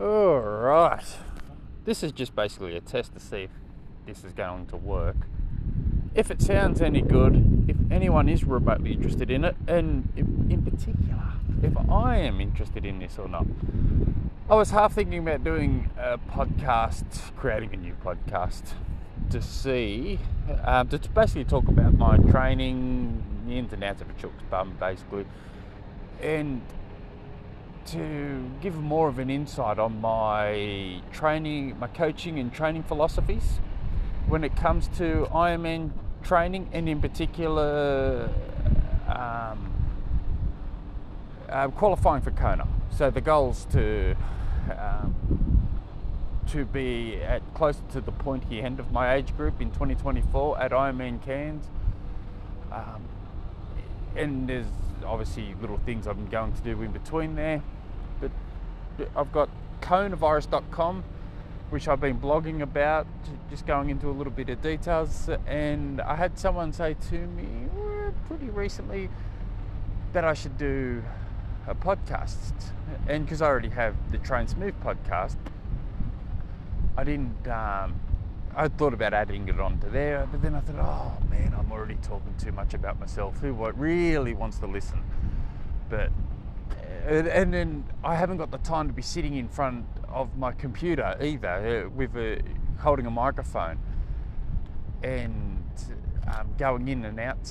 Alright. This is just basically a test to see if this is going to work. If it sounds any good, if anyone is remotely interested in it, and in particular, if I am interested in this or not. I was half thinking about doing a podcast, creating a new podcast to see, um, to basically talk about my training, the ins and outs of a chook's bum, basically, and to give more of an insight on my training, my coaching and training philosophies when it comes to Ironman training, and in particular, um, uh, qualifying for Kona. So the goal's to um, to be at closer to the pointy end of my age group in 2024 at Ironman Cairns. Um, and there's obviously little things I'm going to do in between there. But I've got conavirus.com, which I've been blogging about, just going into a little bit of details. And I had someone say to me pretty recently that I should do a podcast. And because I already have the Train Smooth podcast, I didn't. Um, I thought about adding it onto there, but then I thought, oh man, I'm already talking too much about myself. Who what really wants to listen? But and then I haven't got the time to be sitting in front of my computer either, uh, with a, holding a microphone and um, going in and out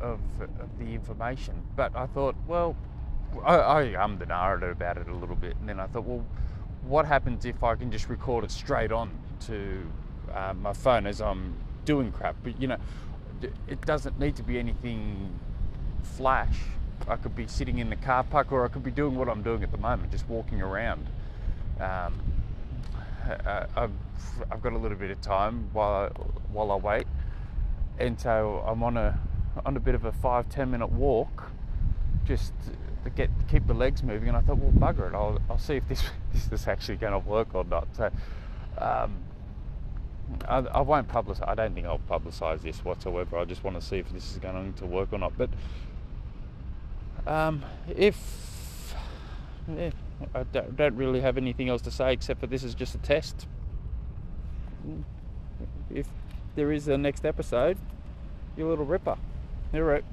of, of, the information. But I thought, well, I, I ummed and ahed about it a little bit, and then I thought, well, what happens if I can just record it straight on to uh, my phone as I'm doing crap? But you know, it doesn't need to be anything flash. I could be sitting in the car park, or I could be doing what I'm doing at the moment, just walking around. Um, I've, I've got a little bit of time while I, while I wait, and so I'm on a on a bit of a five ten minute walk, just to get keep the legs moving. And I thought, well, bugger it, I'll, I'll see if this this is actually going to work or not. So. Um, I, I, won't publicize. I don't think I'll publicize this whatsoever. I just want to see if this is going to work or not. But um, if yeah, I don't, don't really have anything else to say except for this is just a test. If there is a next episode, you little ripper. Right.